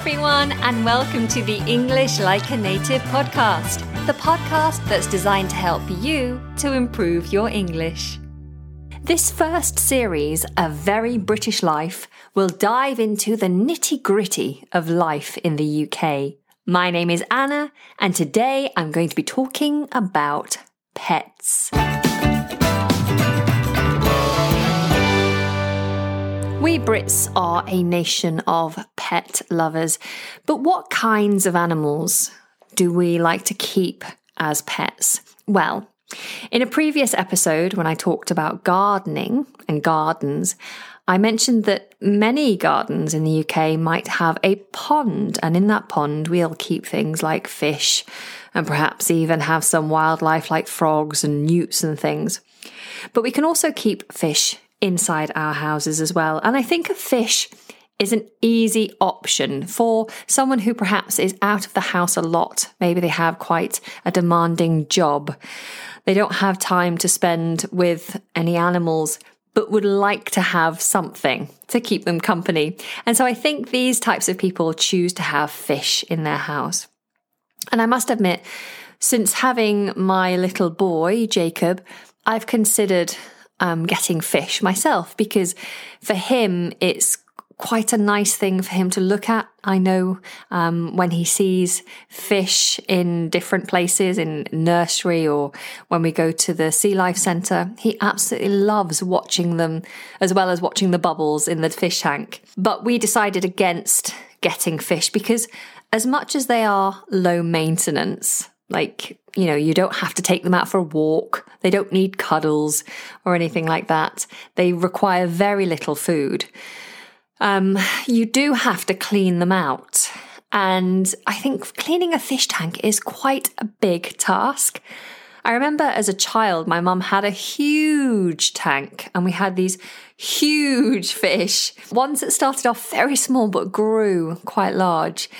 everyone, and welcome to the English Like a Native podcast, the podcast that's designed to help you to improve your English. This first series, A Very British Life, will dive into the nitty gritty of life in the UK. My name is Anna, and today I'm going to be talking about pets. We Brits are a nation of pet lovers, but what kinds of animals do we like to keep as pets? Well, in a previous episode, when I talked about gardening and gardens, I mentioned that many gardens in the UK might have a pond, and in that pond, we'll keep things like fish and perhaps even have some wildlife like frogs and newts and things. But we can also keep fish inside our houses as well. And I think a fish is an easy option for someone who perhaps is out of the house a lot. Maybe they have quite a demanding job. They don't have time to spend with any animals, but would like to have something to keep them company. And so I think these types of people choose to have fish in their house. And I must admit, since having my little boy, Jacob, I've considered um, getting fish myself because for him, it's quite a nice thing for him to look at. I know um, when he sees fish in different places, in nursery or when we go to the Sea Life Centre, he absolutely loves watching them as well as watching the bubbles in the fish tank. But we decided against getting fish because as much as they are low maintenance, like, you know, you don't have to take them out for a walk. They don't need cuddles or anything like that. They require very little food. Um, you do have to clean them out. And I think cleaning a fish tank is quite a big task. I remember as a child, my mum had a huge tank and we had these huge fish, ones that started off very small but grew quite large.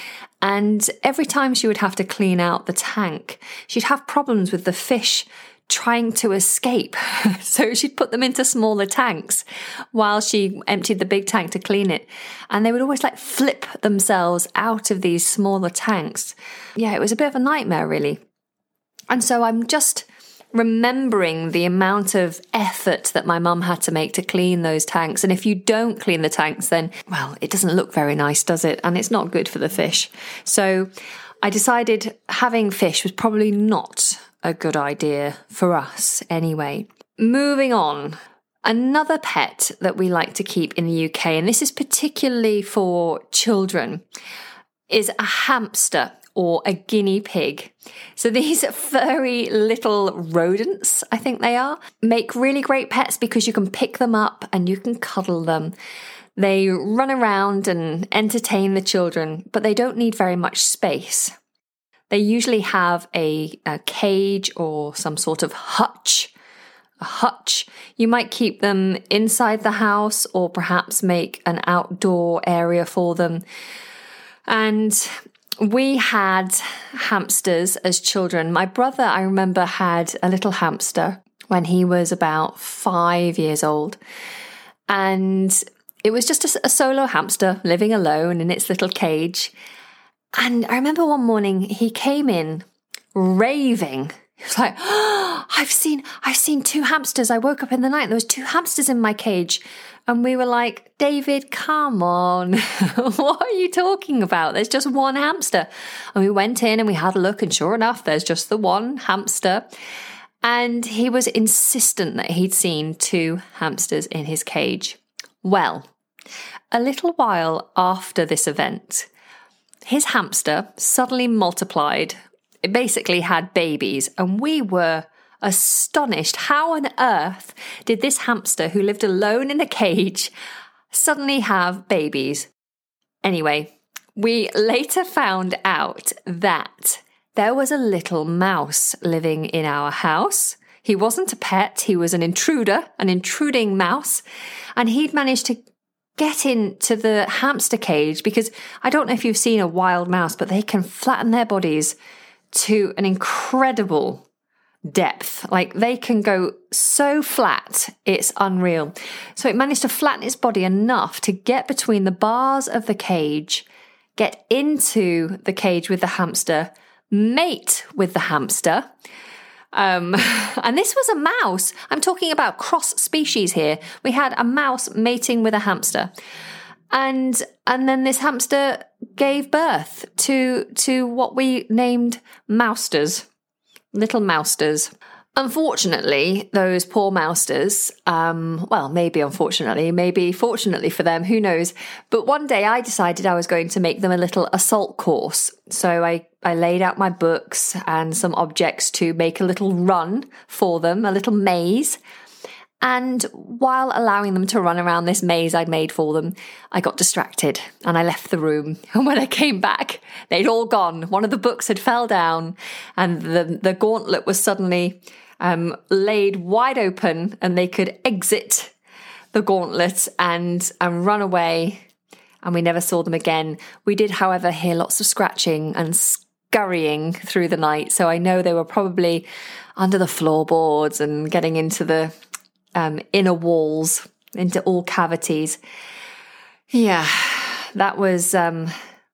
And every time she would have to clean out the tank, she'd have problems with the fish trying to escape. so she'd put them into smaller tanks while she emptied the big tank to clean it. And they would always like flip themselves out of these smaller tanks. Yeah, it was a bit of a nightmare, really. And so I'm just remembering the amount of effort that my mum had to make to clean those tanks. And if you don't clean the tanks, then, well, it doesn't look very nice, does it? And it's not good for the fish. So I decided having fish was probably not a good idea for us anyway. Moving on. Another pet that we like to keep in the UK, and this is particularly for children, is a hamster or a guinea pig. So these furry little rodents, I think they are, make really great pets because you can pick them up and you can cuddle them. They run around and entertain the children, but they don't need very much space. They usually have a, a cage or some sort of hutch a hutch. You might keep them inside the house or perhaps make an outdoor area for them. And we had hamsters as children. My brother, I remember, had a little hamster when he was about five years old. And it was just a, a, solo hamster living alone in its little cage. And I remember one morning he came in raving. He was like, oh, I've seen, I've seen two hamsters. I woke up in the night. and There was two hamsters in my cage. And we were like, David, come on. what are you talking about? There's just one hamster. And we went in and we had a look, and sure enough, there's just the one hamster. And he was insistent that he'd seen two hamsters in his cage. Well, a little while after this event, his hamster suddenly multiplied. It basically had babies, and we were astonished. How on earth did this hamster who lived alone in a cage suddenly have babies? Anyway, we later found out that there was a little mouse living in our house. He wasn't a pet, he was an intruder, an intruding mouse, and he'd managed to get into the hamster cage because I don't know if you've seen a wild mouse, but they can flatten their bodies to an incredible depth. Like they can go so flat, it's unreal. So it managed to flatten its body enough to get between the bars of the cage, get into the cage with the hamster, mate with the hamster. Um, and this was a mouse. I'm talking about cross species here. We had a mouse mating with a hamster. And and then this hamster gave birth to to what we named mousters, little mousters. Unfortunately, those poor mousters, um, well, maybe unfortunately, maybe fortunately for them, who knows. But one day I decided I was going to make them a little assault course. So I, I laid out my books and some objects to make a little run for them, a little maze. And while allowing them to run around this maze I'd made for them, I got distracted and I left the room. And when I came back, they'd all gone. One of the books had fell down and the, the gauntlet was suddenly um, laid wide open and they could exit the gauntlet and, and run away. And we never saw them again. We did, however, hear lots of scratching and scurrying through the night. So I know they were probably under the floorboards and getting into the um, inner walls, into all cavities. Yeah, that was um,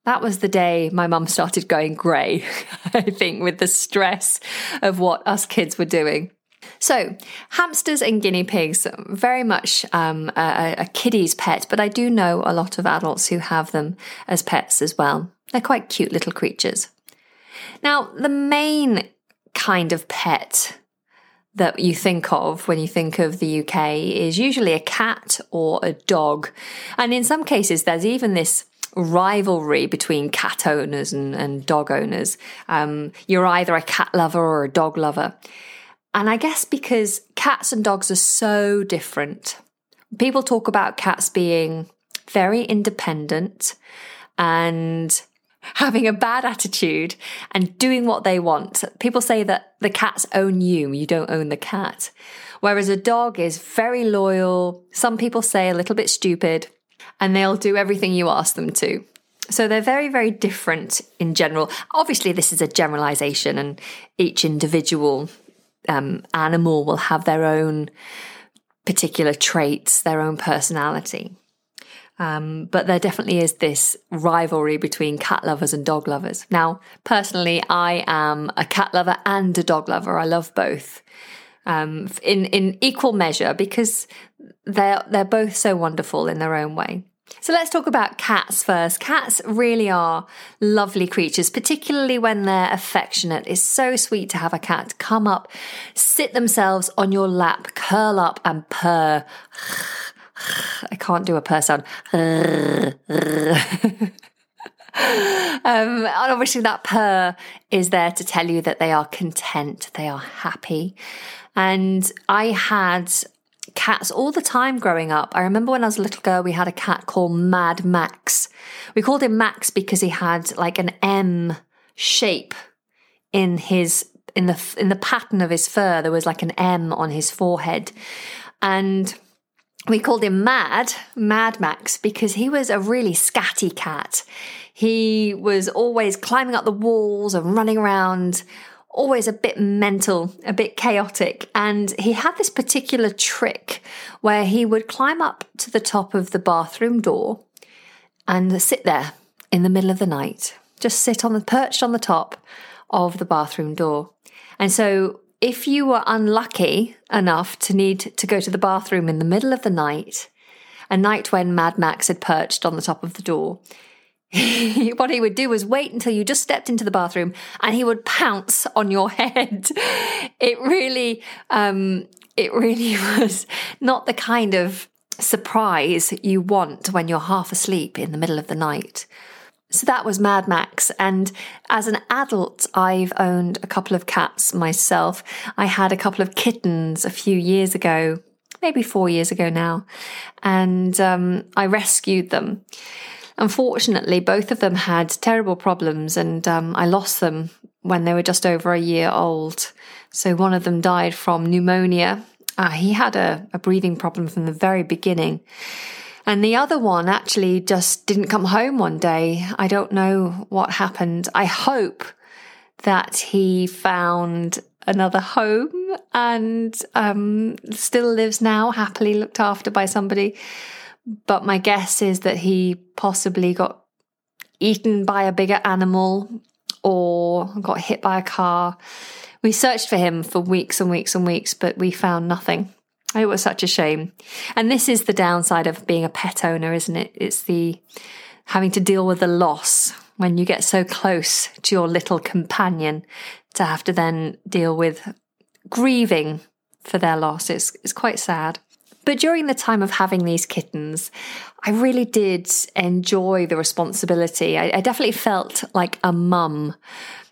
that was the day my mum started going grey. I think with the stress of what us kids were doing. So, hamsters and guinea pigs, very much um, a, a kiddie's pet, but I do know a lot of adults who have them as pets as well. They're quite cute little creatures. Now, the main kind of pet that you think of when you think of the UK is usually a cat or a dog. And in some cases, there's even this rivalry between cat owners and, and dog owners. Um, you're either a cat lover or a dog lover. And I guess because cats and dogs are so different, people talk about cats being very independent and having a bad attitude and doing what they want. People say that the cats own you, you don't own the cat. Whereas a dog is very loyal, some people say a little bit stupid, and they'll do everything you ask them to. So they're very, very different in general. Obviously, this is a generalization, and each individual um, animal will have their own particular traits, their own personality. Um, but there definitely is this rivalry between cat lovers and dog lovers. Now, personally, I am a cat lover and a dog lover. I love both um, in in equal measure because they're they're both so wonderful in their own way. So let's talk about cats first. Cats really are lovely creatures, particularly when they're affectionate. It's so sweet to have a cat come up, sit themselves on your lap, curl up and purr. I can't do a purr sound. um, and obviously, that purr is there to tell you that they are content, they are happy. And I had cats all the time growing up. I remember when I was a little girl, we had a cat called Mad Max. We called him Max because he had like an M shape in his in the in the pattern of his fur. There was like an M on his forehead, and we called him Mad, Mad Max, because he was a really scatty cat. He was always climbing up the walls and running around, always a bit mental, a bit chaotic. And he had this particular trick where he would climb up to the top of the bathroom door and sit there in the middle of the night, just sit on the perched on the top of the bathroom door. And so if you were unlucky enough to need to go to the bathroom in the middle of the night, a night when Mad Max had perched on the top of the door, what he would do was wait until you just stepped into the bathroom and he would pounce on your head. It really, um, it really was not the kind of surprise you want when you're half asleep in the middle of the night. So that was Mad Max. And as an adult, I've owned a couple of cats myself. I had a couple of kittens a few years ago, maybe four years ago now, and um, I rescued them. Unfortunately, both of them had terrible problems, and um, I lost them when they were just over a year old. So one of them died from pneumonia. Uh, he had a, a breathing problem from the very beginning. And the other one actually just didn't come home one day. I don't know what happened. I hope that he found another home and um, still lives now, happily looked after by somebody. But my guess is that he possibly got eaten by a bigger animal or got hit by a car. We searched for him for weeks and weeks and weeks, but we found nothing. Oh, it was such a shame. And this is the downside of being a pet owner, isn't it? It's the having to deal with the loss when you get so close to your little companion to have to then deal with grieving for their loss. It's, it's quite sad. But during the time of having these kittens, I really did enjoy the responsibility. I, I definitely felt like a mum.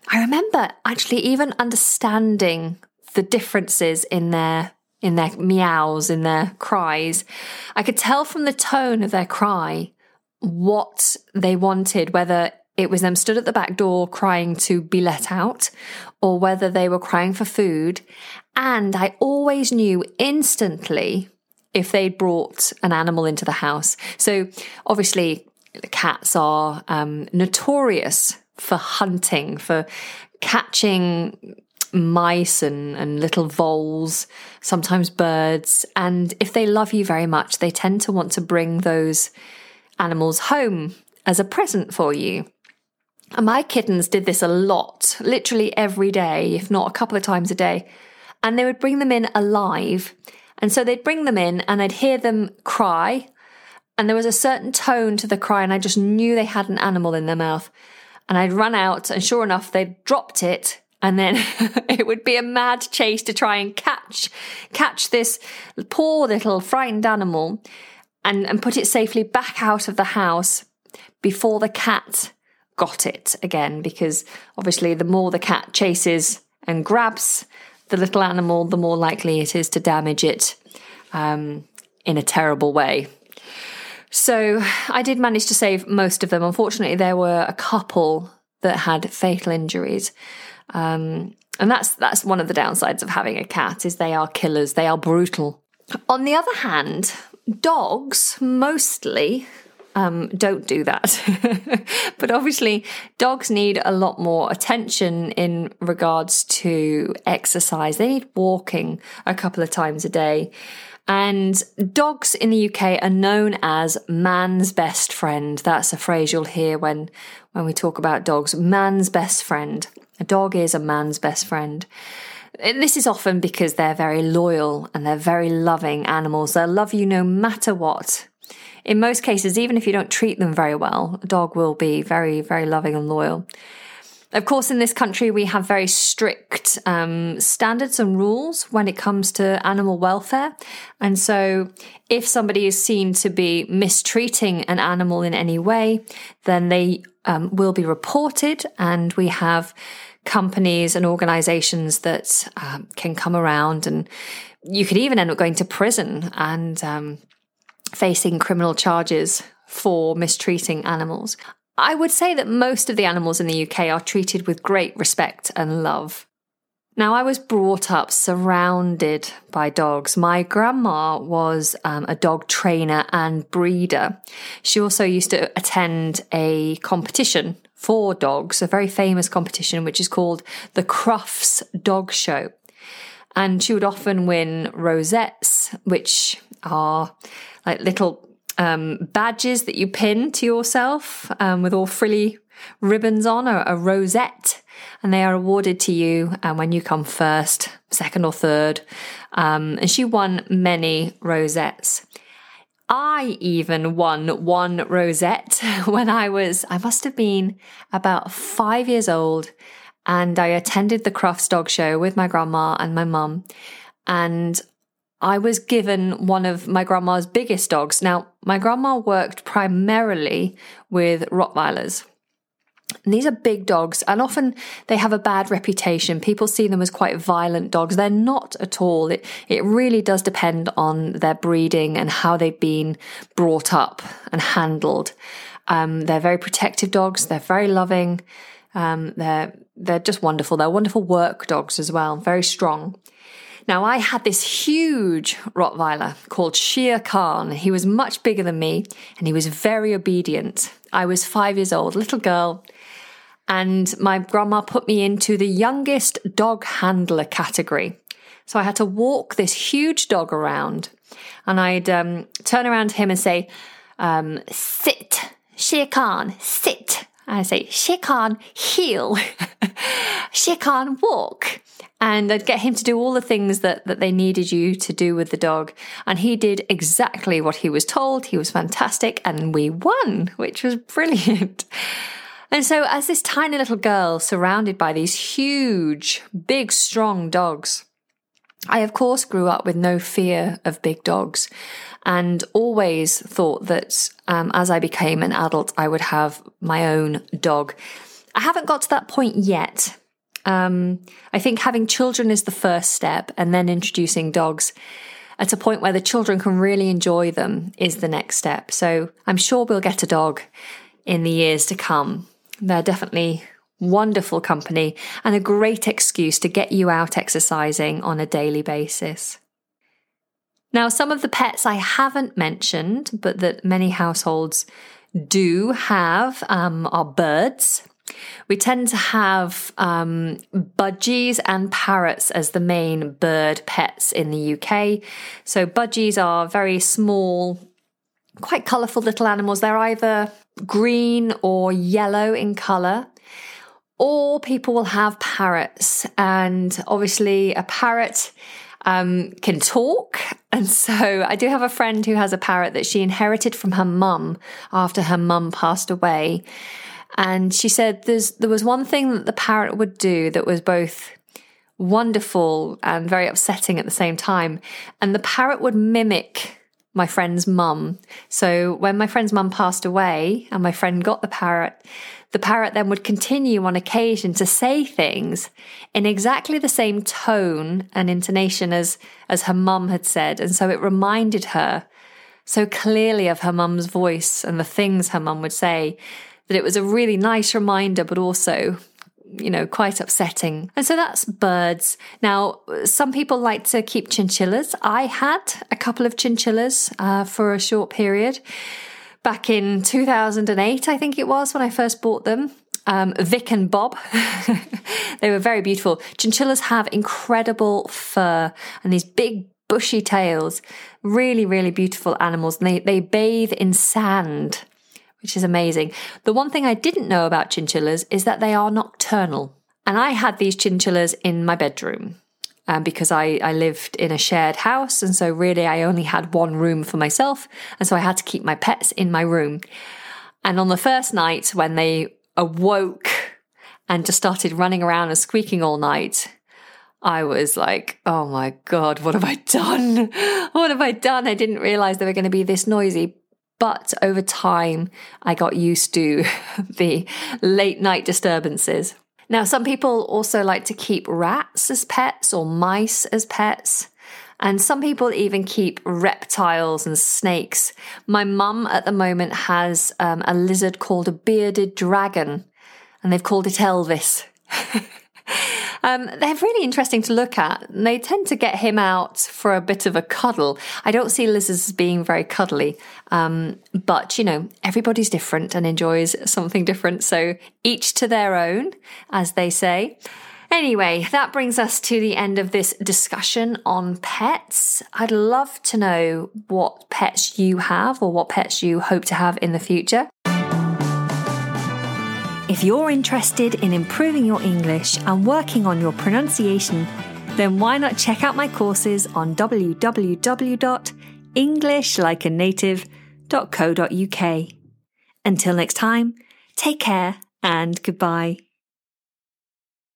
I remember actually even understanding the differences in their in their meows, in their cries. I could tell from the tone of their cry what they wanted, whether it was them stood at the back door crying to be let out or whether they were crying for food. And I always knew instantly if they'd brought an animal into the house. So obviously, cats are um, notorious for hunting, for catching mice and, and little voles, sometimes birds. And if they love you very much, they tend to want to bring those animals home as a present for you. And my kittens did this a lot, literally every day, if not a couple of times a day. And they would bring them in alive. And so they'd bring them in and I'd hear them cry. And there was a certain tone to the cry, and I just knew they had an animal in their mouth. And I'd run out, and sure enough, they'd dropped it. And then it would be a mad chase to try and catch, catch this poor little frightened animal and, and put it safely back out of the house before the cat got it again, because obviously the more the cat chases and grabs the little animal, the more likely it is to damage it um, in a terrible way. So I did manage to save most of them. Unfortunately, there were a couple that had fatal injuries. Um, and that's that's one of the downsides of having a cat is they are killers. They are brutal. On the other hand, dogs mostly um, don't do that. but obviously, dogs need a lot more attention in regards to exercise. They need walking a couple of times a day. And dogs in the UK are known as man's best friend. That's a phrase you'll hear when, when we talk about dogs. Man's best friend. A dog is a man's best friend. This is often because they're very loyal and they're very loving animals. They'll love you no matter what in most cases, even if you don't treat them very well, a dog will be very, very loving and loyal. Of course, in this country, we have very strict um, standards and rules when it comes to animal welfare. And so, if somebody is seen to be mistreating an animal in any way, then they um, will be reported. And we have companies and organizations that um, can come around, and you could even end up going to prison and um, facing criminal charges for mistreating animals. I would say that most of the animals in the UK are treated with great respect and love. Now, I was brought up surrounded by dogs. My grandma was um, a dog trainer and breeder. She also used to attend a competition for dogs, a very famous competition, which is called the Crufts Dog Show. And she would often win rosettes, which are like little um, badges that you pin to yourself um, with all frilly ribbons on, or a, rosette, and they are awarded to you um, when you come first, second, or third. Um, and she won many rosettes. I even won one rosette when I was, I must have been about five years old, and I attended the Crufts Dog Show with my grandma and my mum. And I was given one of my grandma's biggest dogs. Now, my grandma worked primarily with Rottweilers. And these are big dogs, and often they have a bad reputation. People see them as quite violent dogs. They're not at all. It, it really does depend on their breeding and how they've been brought up and handled. Um, they're very protective dogs. They're very loving. Um, they're they're just wonderful. They're wonderful work dogs as well. Very strong. Now, I had this huge Rottweiler called Shere Khan. He was much bigger than me and he was very obedient. I was five years old, little girl, and my grandma put me into the youngest dog handler category. So I had to walk this huge dog around and I'd um, turn around to him and say, um, Sit, Shere Khan, sit. I say, Shere Khan heel. Shere Khan walk. And I'd get him to do all the things that, that they needed you to do with the dog. And he did exactly what he was told. He was fantastic. And we won, which was brilliant. And so, as this tiny little girl surrounded by these huge, big, strong dogs, I, of course, grew up with no fear of big dogs and always thought that um, as I became an adult, I would have my own dog. I haven't got to that point yet. Um, I think having children is the first step, and then introducing dogs at a point where the children can really enjoy them is the next step. So I'm sure we'll get a dog in the years to come. They're definitely wonderful company and a great excuse to get you out exercising on a daily basis. Now, some of the pets I haven't mentioned, but that many households do have, um, are birds. We tend to have um, budgies and parrots as the main bird pets in the UK. So, budgies are very small, quite colourful little animals. They're either green or yellow in colour. Or people will have parrots, and obviously, a parrot um, can talk. And so I do have a friend who has a parrot that she inherited from her mum after her mum passed away. And she said there's, there was one thing that the parrot would do that was both wonderful and very upsetting at the same time. And the parrot would mimic my friend's mum. So when my friend's mum passed away and my friend got the parrot, the parrot then would continue on occasion to say things in exactly the same tone and intonation as, as her mum had said. And so it reminded her so clearly of her mum's voice and the things her mum would say that it was a really nice reminder, but also you know, quite upsetting. And so that's birds. Now, some people like to keep chinchillas. I had a couple of chinchillas uh, for a short period back in 2008, I think it was when I first bought them. Um, Vic and Bob. they were very beautiful. Chinchillas have incredible fur and these big bushy tails. Really, really beautiful animals. And they, they bathe in sand, which is amazing. The one thing I didn't know about chinchillas is that they are nocturnal. And I had these chinchillas in my bedroom um, because I, I lived in a shared house. And so really I only had one room for myself. And so I had to keep my pets in my room. And on the first night when they awoke and just started running around and squeaking all night, I was like, oh my God, what have I done? What have I done? I didn't realize they were going to be this noisy. But over time, I got used to the late night disturbances. Now, some people also like to keep rats as pets or mice as pets. And some people even keep reptiles and snakes. My mum at the moment has um, a lizard called a bearded dragon, and they've called it Elvis. Um, they're really interesting to look at. They tend to get him out for a bit of a cuddle. I don't see lizards as being very cuddly, um, but you know, everybody's different and enjoys something different. So each to their own, as they say. Anyway, that brings us to the end of this discussion on pets. I'd love to know what pets you have or what pets you hope to have in the future. If you're interested in improving your English and working on your pronunciation, then why not check out my courses on www.englishlikeanative.co.uk. Until next time, take care and goodbye.